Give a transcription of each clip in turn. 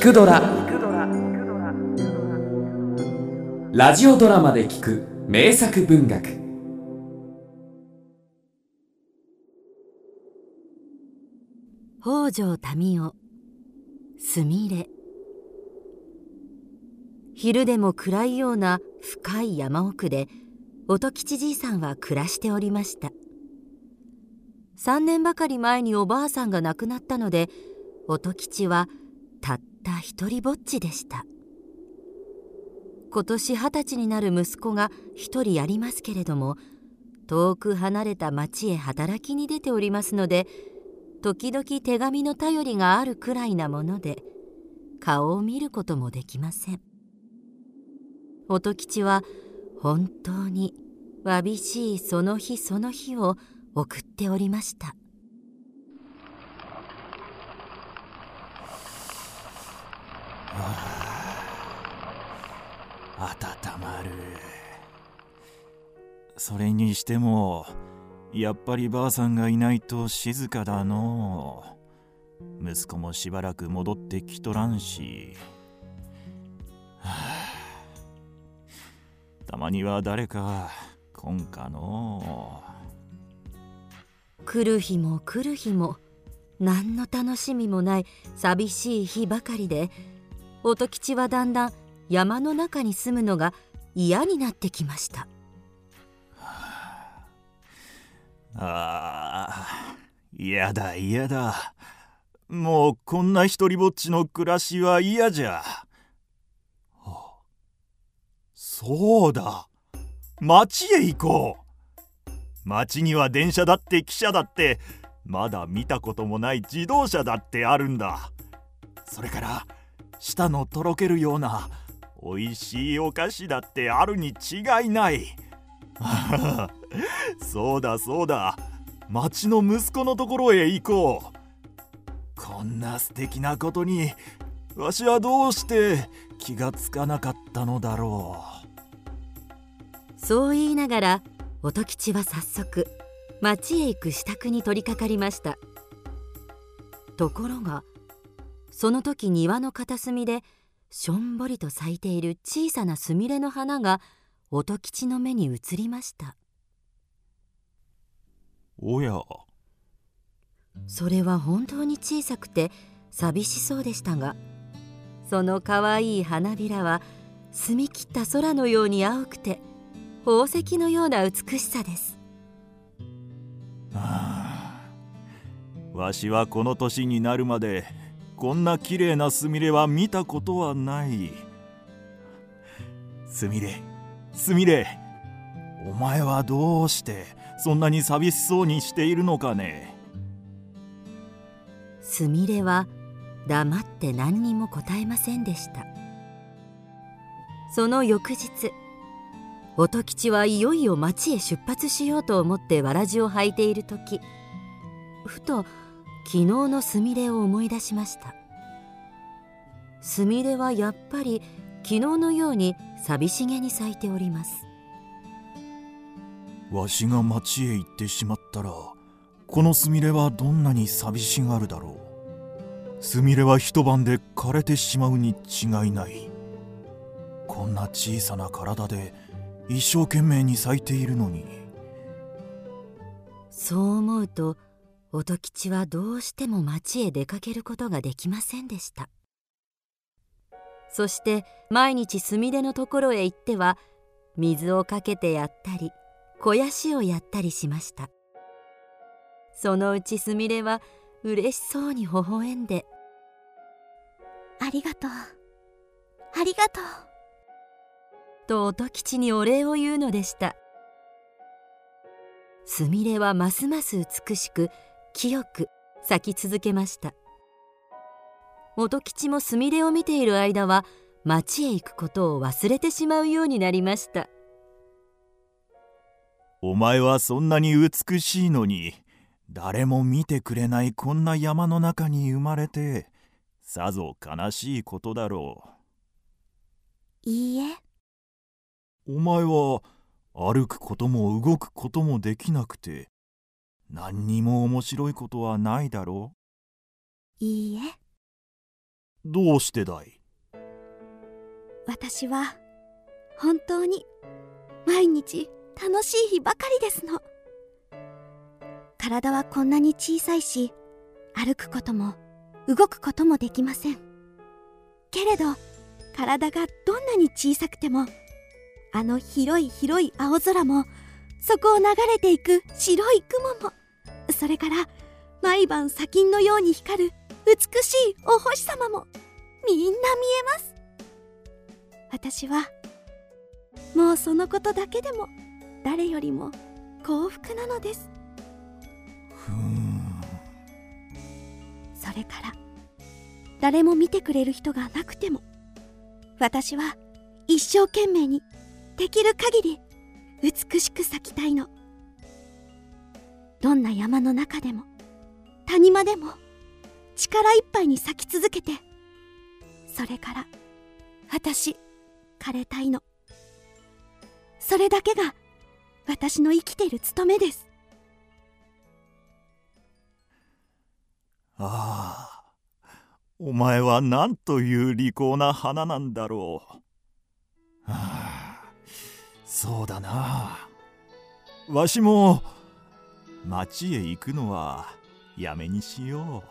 聞くドラ」ラジオドラマで聞く名作文学。北条民夫。すみれ。昼でも暗いような深い山奥で音吉じいさんは暮らしておりました。3年ばかり前におばあさんが亡くなったので音吉はたった一りぼっちでした。今年二十歳になる息子が一人やりますけれども遠く離れた町へ働きに出ておりますので時々手紙の頼りがあるくらいなもので顔を見ることもできません。音吉は本当にわびしいその日その日を送っておりました。温まる。それにしてもやっぱりばあさんがいないと静かだの。息子もしばらく戻ってきとらんし、はあ、たまには誰か来んかの。来る日も来る日も何の楽しみもない寂しい日ばかりで音吉はだんだん山の中に住むのが嫌になってきました。ああ嫌だ嫌だもうこんな一りぼっちの暮らしは嫌じゃ。そうだ町へ行こう町には電車だって汽車だってまだ見たこともない自動車だってあるんだそれから舌のとろけるような美味しいお菓子だってあるに違いない。そうだそうだ。町の息子のところへ行こう。こんな素敵なことにわしはどうして気がつかなかったのだろう。そう言いながら音吉は早速町へ行く支度に取り掛かりました。ところがその時庭の片隅でしょんぼりと咲いている小さなすみれの花が音吉の目に映りました。おや。それは本当に小さくて寂しそうでしたがそのかわいい花びらは澄み切った空のように青くて宝石のような美しさです。わしはこの年になるまでこんな綺麗なすみれは見たことはない。すみれすみれお前はどうしてそんなに寂しそうにしているのかね？すみれは黙って何にも答えませんでした。その翌日音吉はいよいよ町へ出発しようと思ってわらじを履いている時ふと昨日のすみれを思い出しました。すみれはやっぱり昨日のように寂しげに咲いております。わしが町へ行ってしまったらこのすみれはどんなに寂しがるだろう。すみれは一晩で枯れてしまうに違いない。こんな小さな体で一生懸命に咲いているのに。そう思うと音吉はどうしても町へ出かけることができませんでした。そして毎日すみれのところへ行っては水をかけてやったり肥やしをやったりしました。そのうちすみれは嬉しそうに微笑んで「ありがとう。ありがとう」と音吉にお礼を言うのでした。すみれはますます美しく清く咲き続けました。音吉もすみれを見ている間は町へ行くことを忘れてしまうようになりました。お前はそんなに美しいのに誰も見てくれないこんな山の中に生まれてさぞ悲しいことだろう。いいえ。お前は歩くことも動くこともできなくて何にも面白いことはないだろう。いいえ。どうしてだい？私は本当に毎日楽しい日ばかりですの。体はこんなに小さいし歩くことも動くこともできません。けれど体がどんなに小さくてもあの広い広い青空もそこを流れていく白い雲もそれから毎晩砂金のように光る美しいお星様もみんな見えます。私はもうそのことだけでも誰よりも幸福なのです。ふんそれから誰も見てくれる人がなくても私は一生懸命にできる限り美しく咲きたいの。どんな山の中でも谷間でも力いっぱいに咲き続けてそれから私枯れたいのそれだけが私の生きてる務めですああお前はなんという利口な花なんだろう。はあ、そうだな。わしも町へ行くのはやめにしよ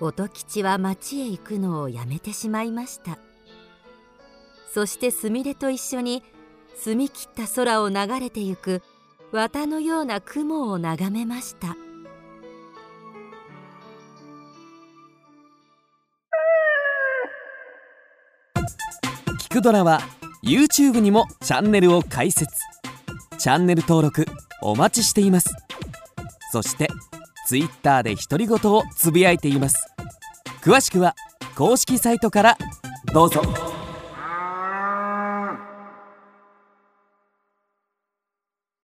う。音吉は町へ行くのをやめてしまいました。そしてすみれと一緒に澄み切った空を流れてゆく綿のような雲を眺めました。聞くドラは YouTube にもチャンネルを開設。チャンネル登録お待ちしています。そしてツイッターで独り言をつぶやいています。詳しくは公式サイトからどうぞ。